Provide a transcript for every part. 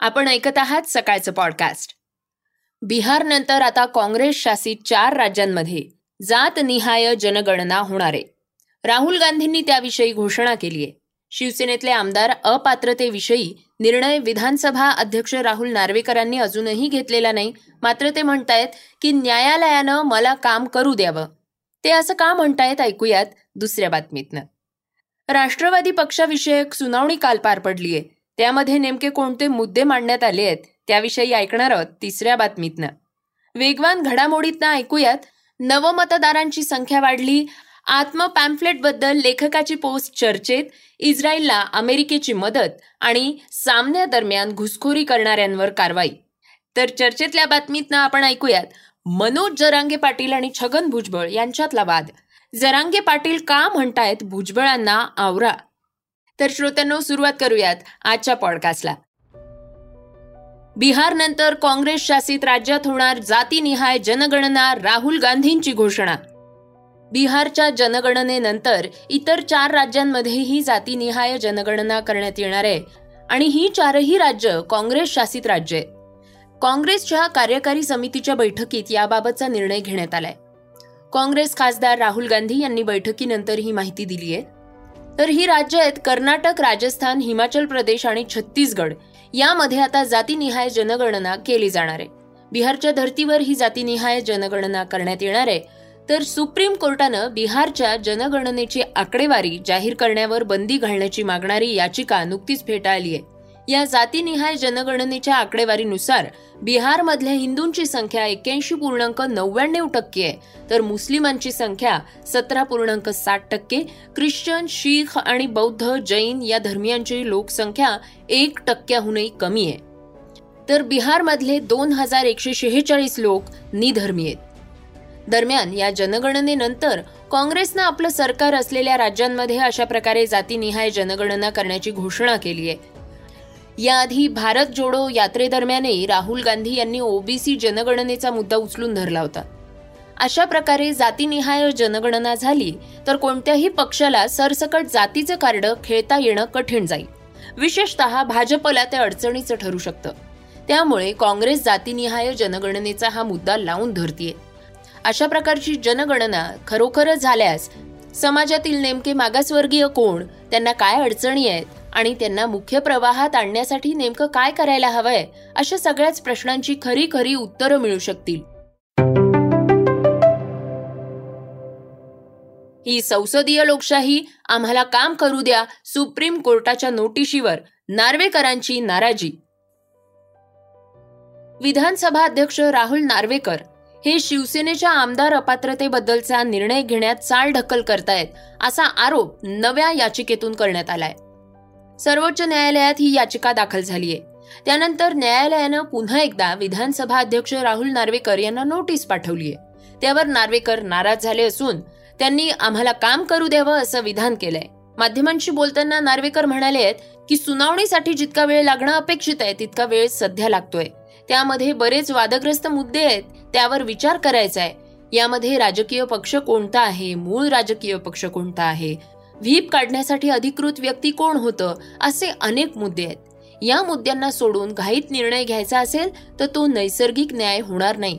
आपण ऐकत आहात सकाळचं पॉडकास्ट बिहारनंतर आता काँग्रेस शासित चार राज्यांमध्ये जातनिहाय जनगणना होणार. आहे राहुल गांधींनी त्याविषयी घोषणा केली आहे. शिवसेनेतले आमदार अपात्रतेविषयी निर्णय विधानसभा अध्यक्ष राहुल नार्वेकरांनी अजूनही घेतलेला नाही. मात्र ते म्हणतायत की न्यायालयानं मला काम करू द्यावं. ते असं का म्हणतायत ऐकूयात दुसऱ्या बातमीतनं. राष्ट्रवादी पक्षाविषयक सुनावणी काल पार पडली आहे त्यामध्ये नेमके कोणते मुद्दे मांडण्यात आले आहेत त्याविषयी ऐकणार आहोत तिसऱ्या बातमीतनं. वेगवान घडामोडीतनं ऐकूयात. नवमतदारांची संख्या वाढली. आत्मबद्दल लेखकाची पोस्ट चर्चेत. इस्रायलला अमेरिकेची मदत आणि सामन्यादरम्यान घुसखोरी करणाऱ्यांवर कारवाई. तर चर्चेतल्या बातमीतनं आपण ऐकूयात. मनोज जरांगे पाटील आणि छगन भुजबळ यांच्यातला वाद. जरांगे पाटील का म्हणतायत भुजबळांना आवरा? तर श्रोत्यांनो सुरुवात करूयात आजच्या पॉडकास्टला बिहारनंतर काँग्रेस शासित राज्यात होणार जातीनिहाय जनगणना राहुल गांधींची घोषणा. बिहारच्या जनगणनेनंतर इतर चार राज्यांमध्येही जातीनिहाय जनगणना करण्यात येणार आहे आणि ही चारही राज्य काँग्रेस शासित राज्य आहेत. काँग्रेसच्या कार्यकारी समितीच्या बैठकीत याबाबतचा निर्णय घेण्यात आलाय. काँग्रेस खासदार राहुल गांधी यांनी बैठकीनंतर ही माहिती दिली आहे. तर ही राज्य आहेत कर्नाटक राजस्थान हिमाचल प्रदेश आणि छत्तीसगड. यामध्ये आता जातीनिहाय जनगणना केली जाणार आहे. बिहारच्या धर्तीवर ही जातीनिहाय जनगणना करण्यात येणार आहे. तर सुप्रीम कोर्टानं बिहारच्या जनगणनेची आकडेवारी जाहीर करण्यावर बंदी घालण्याची मागणारी याचिका नुकतीच फेटाळली आहे. या जातीनिहाय जनगणनेच्या आकडेवारीनुसार बिहारमधल्या हिंदूंची संख्या एक्क्याऐंशी पूर्णांक नव्याण्णव टक्के आहे. तर मुस्लिमांची संख्या सतरा पूर्णांक साठ टक्के ख्रिश्चन शीख आणि बौद्ध जैन या धर्मियांची लोकसंख्या एक टक्क्याहूनही कमी आहे. तर बिहारमधले दोन हजार एकशे शेहेचाळीस लोक निधर्मी आहेत. दरम्यान या जनगणनेनंतर काँग्रेसनं आपलं सरकार असलेल्या राज्यांमध्ये अशा प्रकारे जातीनिहाय जनगणना करण्याची घोषणा केली आहे. याआधी भारत जोडो यात्रेदरम्यानही राहुल गांधी यांनी ओबीसी जनगणनेचा मुद्दा उचलून धरला होता. अशा प्रकारे जातीनिहाय जनगणना झाली तर कोणत्याही पक्षाला सरसकट जातीचं कार्ड खेळता येणं कठीण जाईल. विशेषतः भाजपला ते अडचणीचं ठरू शकतं. त्यामुळे काँग्रेस जातीनिहाय जनगणनेचा हा मुद्दा लावून धरतीये. अशा प्रकारची जनगणना खरोखरच झाल्यास समाजातील नेमके मागासवर्गीय कोण त्यांना काय अडचणी आहेत आणि त्यांना मुख्य प्रवाहात आणण्यासाठी नेमकं काय करायला हवंय अशा सगळ्याच प्रश्नांची खरी खरी उत्तरं मिळू शकतील. ही संसदीय लोकशाही आम्हाला काम करू द्या सुप्रीम कोर्टाच्या नोटिशीवर नार्वेकरांची नाराजी. विधानसभा अध्यक्ष राहुल नार्वेकर हे शिवसेनेच्या आमदार अपात्रतेबद्दलचा निर्णय घेण्यात चाल ढकल करतायत असा आरोप नव्या याचिकेतून करण्यात आलाय. सर्वोच्च न्यायालयात ही याचिका दाखल झाली आहे त्यानंतर न्यायालयानं पुन्हा एकदा विधानसभा अध्यक्ष राहुल नार्वेकर यांना नोटीस पाठवली आहे त्यावर नार्वेकर नाराज झाले असून त्यांनी आम्हाला काम करू द्यावं असं विधान केलंय. माध्यमांशी बोलताना नार्वेकर म्हणाले आहेत की सुनावणीसाठी जितका वेळ लागणं अपेक्षित आहे तितका वेळ सध्या लागतोय. त्यामध्ये बरेच वादग्रस्त मुद्दे आहेत त्यावर विचार करायचा आहे यामध्ये राजकीय पक्ष कोणता आहे मूळ राजकीय पक्ष कोणता आहे व्हीप काढण्यासाठी अधिकृत व्यक्ती कोण होतं असे अनेक मुद्दे आहेत. या मुद्द्यांना सोडून घाईत निर्णय घ्यायचा असेल तर तो नैसर्गिक न्याय होणार नाही.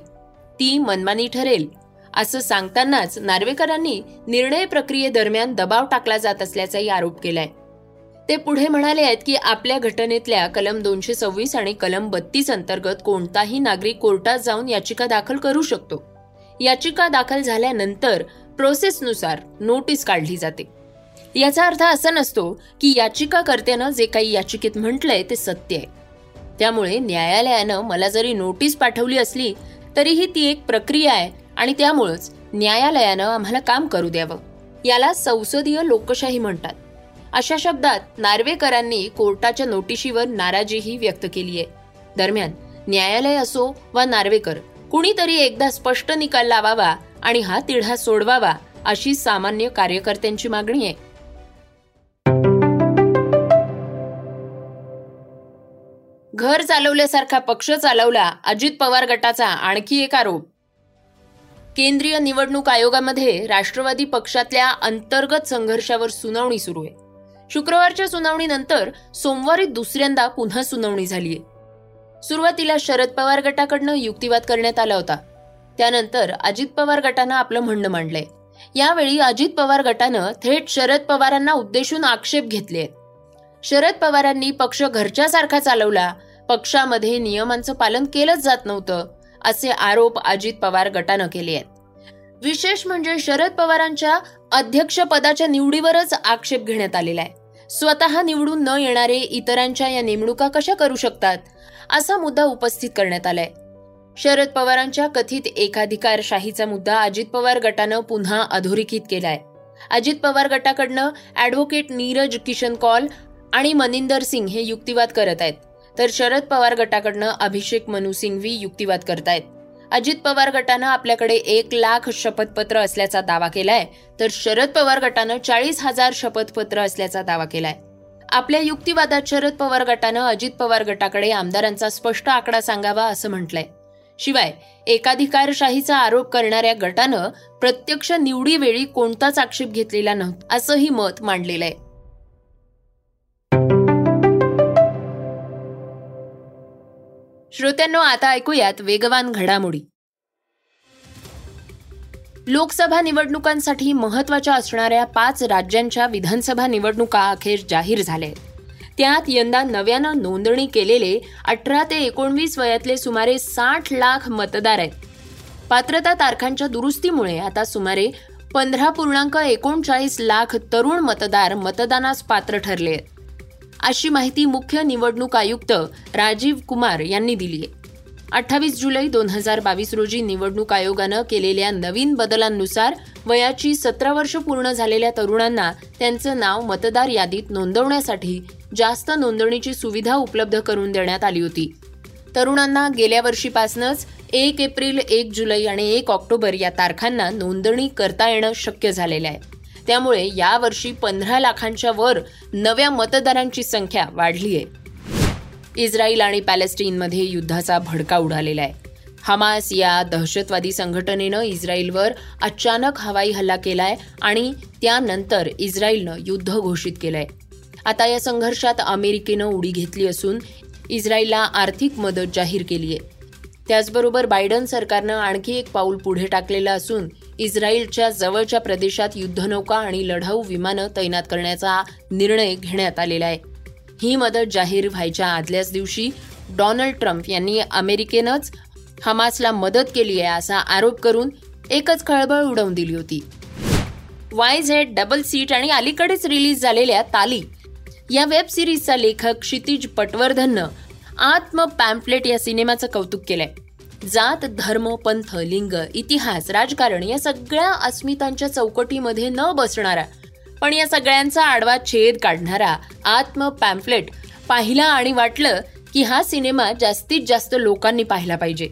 ती मनमानी ठरेल. असं सांगतानाच नार्वेकरांनी निर्णय प्रक्रियेदरम्यान दबाव टाकला जात असल्याचाही आरोप केलाय. ते पुढे म्हणाले आहेत की आपल्या घटनेतल्या कलम दोनशे सव्वीस आणि कलम बत्तीस अंतर्गत कोणताही नागरिक कोर्टात जाऊन याचिका दाखल करू शकतो. याचिका दाखल झाल्यानंतर प्रोसेसनुसार नोटीस काढली जाते. याचा अर्थ असा नसतो की याचिकाकर्त्यानं जे काही याचिकेत म्हटलंय ते सत्य आहे. त्यामुळे न्यायालयानं मला जरी नोटीस पाठवली असली तरीही ती एक प्रक्रिया आहे आणि त्यामुळंच न्यायालयानं आम्हाला काम करू द्यावं. याला संसदीय लोकशाही म्हणतात. अशा शब्दात नार्वेकरांनी कोर्टाच्या नोटिशीवर नाराजीही व्यक्त केली आहे. दरम्यान न्यायालय असो वा नार्वेकर कुणीतरी एकदा स्पष्ट निकाल लावावा आणि हा तिढा सोडवावा अशी सामान्य कार्यकर्त्यांची मागणी आहे. घर चालवल्यासारखा पक्ष चालवला अजित पवार गटाचा आणखी एक आरोप. केंद्रीय निवडणूक आयोगामध्ये राष्ट्रवादी पक्षातल्या अंतर्गत संघर्षावर सुनावणी सुरू आहे. शुक्रवारच्या सुनावणीनंतर सोमवारी दुसऱ्यांदा पुन्हा सुनावणी झालीय सुरुवातीला शरद पवार गटाकडनं युक्तिवाद करण्यात आला होता. त्यानंतर अजित पवार गटानं आपलं म्हणणं मांडलंय. यावेळी अजित पवार गटानं थेट शरद पवारांना उद्देशून आक्षेप घेतले शरद पवारांनी पक्ष घरच्यासारखा चालवला पक्षामध्ये नियमांचं पालन केलंच जात नव्हतं असे आरोप अजित पवार गटानं केले आहेत. विशेष म्हणजे शरद पवारांच्या अध्यक्षपदाच्या निवडीवरच आक्षेप घेण्यात आलेला आहे. स्वतः निवडून न येणारे इतरांच्या या नेमणुका कशा करू शकतात असा मुद्दा उपस्थित करण्यात आलाय. शरद पवारांच्या कथित एकाधिकारशाहीचा मुद्दा अजित पवार गटानं पुन्हा अधोरेखित केलाय. अजित पवार गटाकडनं ऍडव्होकेट नीरज किशन कॉल आणि मनिंदर सिंग हे युक्तिवाद करत आहेत. तर शरद पवार गटाकडनं अभिषेक मनु सिंघवी युक्तिवाद करतायत. अजित पवार गटानं आपल्याकडे एक लाख शपथपत्र असल्याचा दावा केलाय तर शरद पवार गटानं चाळीस हजार शपथपत्र असल्याचा दावा केलाय. आपल्या युक्तिवादात शरद पवार गटानं अजित पवार गटाकडे आमदारांचा स्पष्ट आकडा सांगावा असं म्हटलंय. शिवाय एकाधिकारशाहीचा आरोप करणाऱ्या गटानं प्रत्यक्ष निवडीवेळी कोणताच आक्षेप घेतलेला नव्हता असंही मत मांडलेलं आहे श्रोत्यांनो आता ऐकूयात वेगवान घडामोडी. लोकसभा निवडणुकांसाठी महत्त्वाच्या असणाऱ्या पाच राज्यांच्या विधानसभा निवडणुका अखेर जाहीर झाल्या त्यात यंदा नव्यानं नोंदणी केलेले अठरा ते एकोणवीस वयातले सुमारे साठ लाख मतदार आहेत. पात्रता तारखांच्या दुरुस्तीमुळे आता सुमारे पंधरा पूर्णांक एकोणचाळीस लाख तरुण मतदार मतदानास पात्र ठरले आहेत. अशी माहिती मुख्य निवडणूक आयुक्त राजीव कुमार यांनी दिली आहे. अठ्ठावीस जुलै दोन हजार बावीस रोजी निवडणूक आयोगानं केलेल्या नवीन बदलांनुसार वयाची सतरा वर्ष पूर्ण झालेल्या तरुणांना त्यांचं नाव मतदार यादीत नोंदवण्यासाठी जास्त नोंदणीची सुविधा उपलब्ध करून देण्यात आली होती. तरुणांना गेल्या वर्षीपासूनच एक एप्रिल एक जुलै आणि एक ऑक्टोबर या तारखांना नोंदणी करता येणं शक्य झालेलं आहे. त्यामुळे यावर्षी पंधरा लाखांच्या वर नव्या मतदारांची संख्या वाढली आहे. इस्रायल आणि पॅलेस्टीनमध्ये युद्धाचा भडका उडालेला आहे. हमास या दहशतवादी संघटनेनं इस्रायलवर अचानक हवाई हल्ला केलाय आणि त्यानंतर इस्रायलनं युद्ध घोषित केलंय. आता या संघर्षात अमेरिकेनं उडी घेतली असून इस्रायलला आर्थिक मदत जाहीर केली आहे त्याचबरोबर बायडन सरकारनं आणखी एक पाऊल पुढे टाकलेलं असून इस्रायलच्या जवळच्या प्रदेशात युद्धनौका आणि लढाऊ विमानं तैनात करण्याचा निर्णय घेण्यात आलेला आहे. ही मदत जाहीर व्हायच्या आदल्याच दिवशी डोनाल्ड ट्रम्प यांनी अमेरिकेनंच हमासला मदत केली आहे असा आरोप करून एकच खळबळ उडवून दिली होती. वाय झेड डबल सीट आणि अलीकडेच रिलीज झालेल्या ताली या वेब सिरीजचा लेखक क्षितिज पटवर्धननं आत्म पॅम्पलेट या सिनेमाचं कौतुक केलंय. जात धर्म पंथ लिंग इतिहास राजकारण या सगळ्या अस्मितांच्या चौकटीमध्ये न बसणारा पण या सगळ्यांचा आडवा छेद काढणारा आत्म पॅम्फलेट पाहिला आणि वाटलं की हा सिनेमा जास्तीत जास्त लोकांनी पाहिला पाहिजे.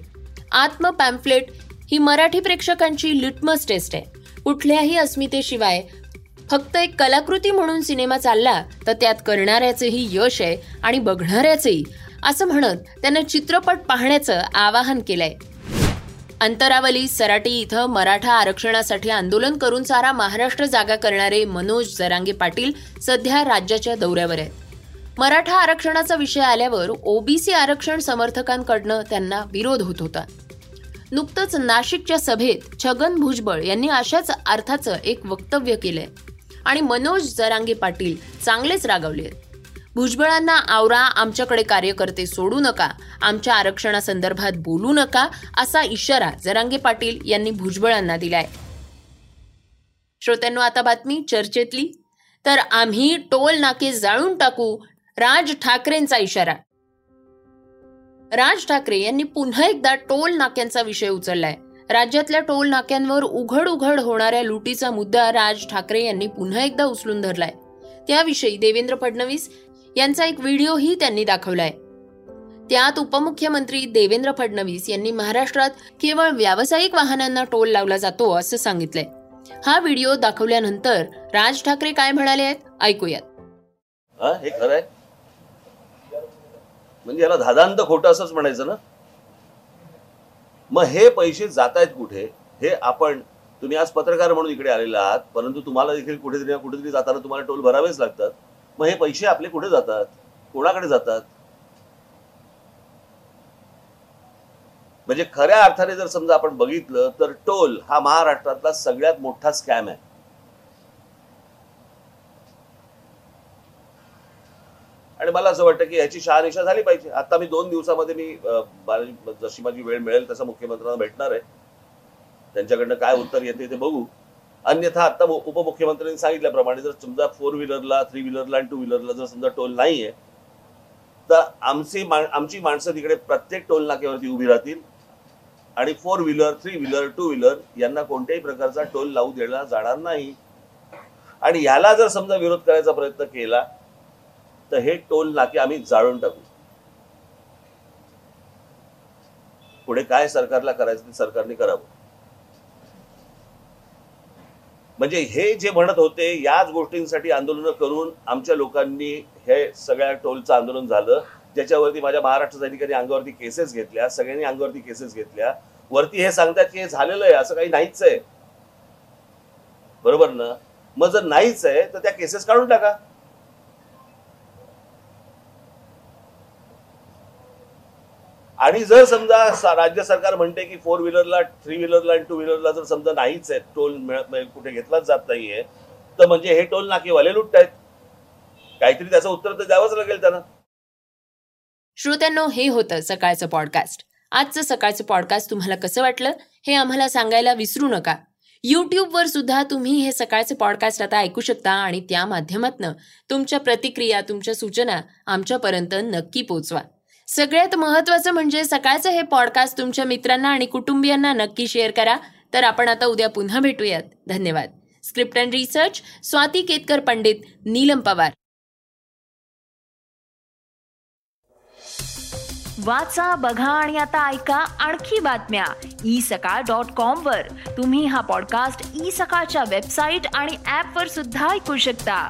आत्म पॅम्फलेट ही मराठी प्रेक्षकांची लिटमस टेस्ट आहे. कुठल्याही अस्मितेशिवाय फक्त एक कलाकृती म्हणून सिनेमा चालला तर त्यात करणाऱ्याचेही यश आहे आणि बघणाऱ्याचेही असं म्हणत त्यानं चित्रपट पाहण्याचं आवाहन केलंय. अंतरावली सराटी इथं मराठा आरक्षणासाठी आंदोलन करून सारा महाराष्ट्र जागा करणारे मनोज जरांगे पाटील सध्या राज्याच्या दौऱ्यावर आहेत. मराठा आरक्षणाचा विषय आल्यावर ओबीसी आरक्षण समर्थकांकडनं त्यांना विरोध होत होता. नुकतंच नाशिकच्या सभेत छगन भुजबळ यांनी अशाच अर्थाचं एक वक्तव्य केलंय. आणि मनोज जरांगे पाटील चांगलेच रागवले आहेत भुजबळांना आवरा आमच्याकडे कार्यकर्ते सोडू नका आमच्या आरक्षणासंदर्भात बोलू नका असा इशारा जरांगे पाटील यांनी भुजबळांना दिलाय. श्रोत्यांनो आता बातमी चर्चेतली. तर आम्ही टोल नाके जाळून टाकू राज ठाकरेंचा इशारा. राज ठाकरे यांनी पुन्हा एकदा टोल नाक्यांचा विषय उचललाय. राज्यातल्या टोल नाक्यांवर उघड उघड होणाऱ्या लुटीचा मुद्दा राज ठाकरे यांनी पुन्हा एकदा उचलून धरलाय. त्याविषयी देवेंद्र फडणवीस यांचा एक व्हिडिओही त्यांनी दाखवलाय. त्यात उपमुख्यमंत्री देवेंद्र फडणवीस यांनी महाराष्ट्रात केवळ व्यावसायिक वाहनांना टोल लावला जातो असं सांगितलंय. हा व्हिडिओ दाखवल्यानंतर राज ठाकरे काय म्हणाले आहेत? ऐकूयात. हे खरं आहे. म्हणजे याला धादांत खोटं असंच म्हणायचं ना? मग हे पैसे जात आहेत कुठे? हे आपण तुम्ही आज पत्रकार म्हणून इकडे आलेला आहात परंतु तुम्हाला देखील कुठेतरी ना कुठेतरी जाताना तुम्हाला टोल भरावेच लागतात. मग हे पैसे आपले कुठे जातात? कोणाकडे जातात? म्हणजे खऱ्या अर्थाने जर समजा आपण बघितलं तर टोल हा महाराष्ट्रातला सगळ्यात मोठा स्कॅम आहे. आणि मला असं वाटतं की याची शहानिशा झाली पाहिजे. आता मी दोन दिवसामध्ये मी जशी माझी वेळ मिळेल तसं मुख्यमंत्र्यांना भेटणार आहे. त्यांच्याकडनं काय उत्तर येते ते बघू. अन्यथा आता उपमुख्यमंत्र्यांनी सांगितल्याप्रमाणे जर समजा फोर व्हीलरला थ्री व्हीलरला आणि टू व्हीलरला जर समजा टोल नाहीये तर आमची मा- आमची माणसं तिकडे प्रत्येक टोल नाक्यावरती उभी राहतील. आणि four wheeler three wheeler two wheeler यांना कोणत्याही प्रकारचा टोल लावू देण्यात जाणार नाही. आणि ह्याला जर समजा विरोध करायचा प्रयत्न केला तर हे टोल नाके आम्ही जाळून टाकू. पुढे काय सरकारला करायचं ते सरकारने करावं. म्हणजे हे जे म्हणत होते याच गोष्टींसाठी आंदोलन करून आमच्या लोकांनी हे सगळ्या टोलचं आंदोलन झालं. ज्याच्यावरती माझ्या महाराष्ट्र सैनिकांनी अंगावरती केसेस घेतल्या सगळ्यांनी अंगावरती केसेस घेतल्या. वरती हे सांगतात की हे झालेलं आहे असं काही नाहीच आहे. बरोबर ना? मग जर नाहीच आहे तर त्या केसेस काढून टाका. आणि जर समजा राज्य सरकार म्हणते की फोर व्हीलरला थ्री व्हीलरला आणि टू व्हीलरला जर समजा नाहीच आहे टोल मिळत नाही कुठे घेतलाच जात नाहीये तर म्हणजे हे टोल नाकेवाले आहेत. काहीतरी त्याचं उत्तर तर द्यावंच लागेल त्यांना. श्रोत्यांनो हे होतं सकाळचं पॉडकास्ट आजचं सकाळचं पॉडकास्ट तुम्हाला कसं वाटलं हे आम्हाला सांगायला विसरू नका. यूट्यूबवर सुद्धा तुम्ही हे सकाळचे पॉडकास्ट आता ऐकू शकता आणि त्या माध्यमातनं तुमच्या प्रतिक्रिया तुमच्या सूचना आमच्यापर्यंत नक्की पोचवा. सगळ्यात महत्त्वाचं म्हणजे सकाळचं हे पॉडकास्ट तुमच्या मित्रांना आणि कुटुंबियांना नक्की शेअर करा. तर आपण आता उद्या पुन्हा भेटूयात. धन्यवाद. Script and research Swati Ketkar Pandit Neelam Pawar. वाचा बघा आणि आता ऐका आणखी बातम्या. ई सकाळ डॉट कॉम वर. तुम्ही हा पॉडकास्ट ई सकाळच्या वेबसाईट आणि ऍप वर सुद्धा ऐकू शकता.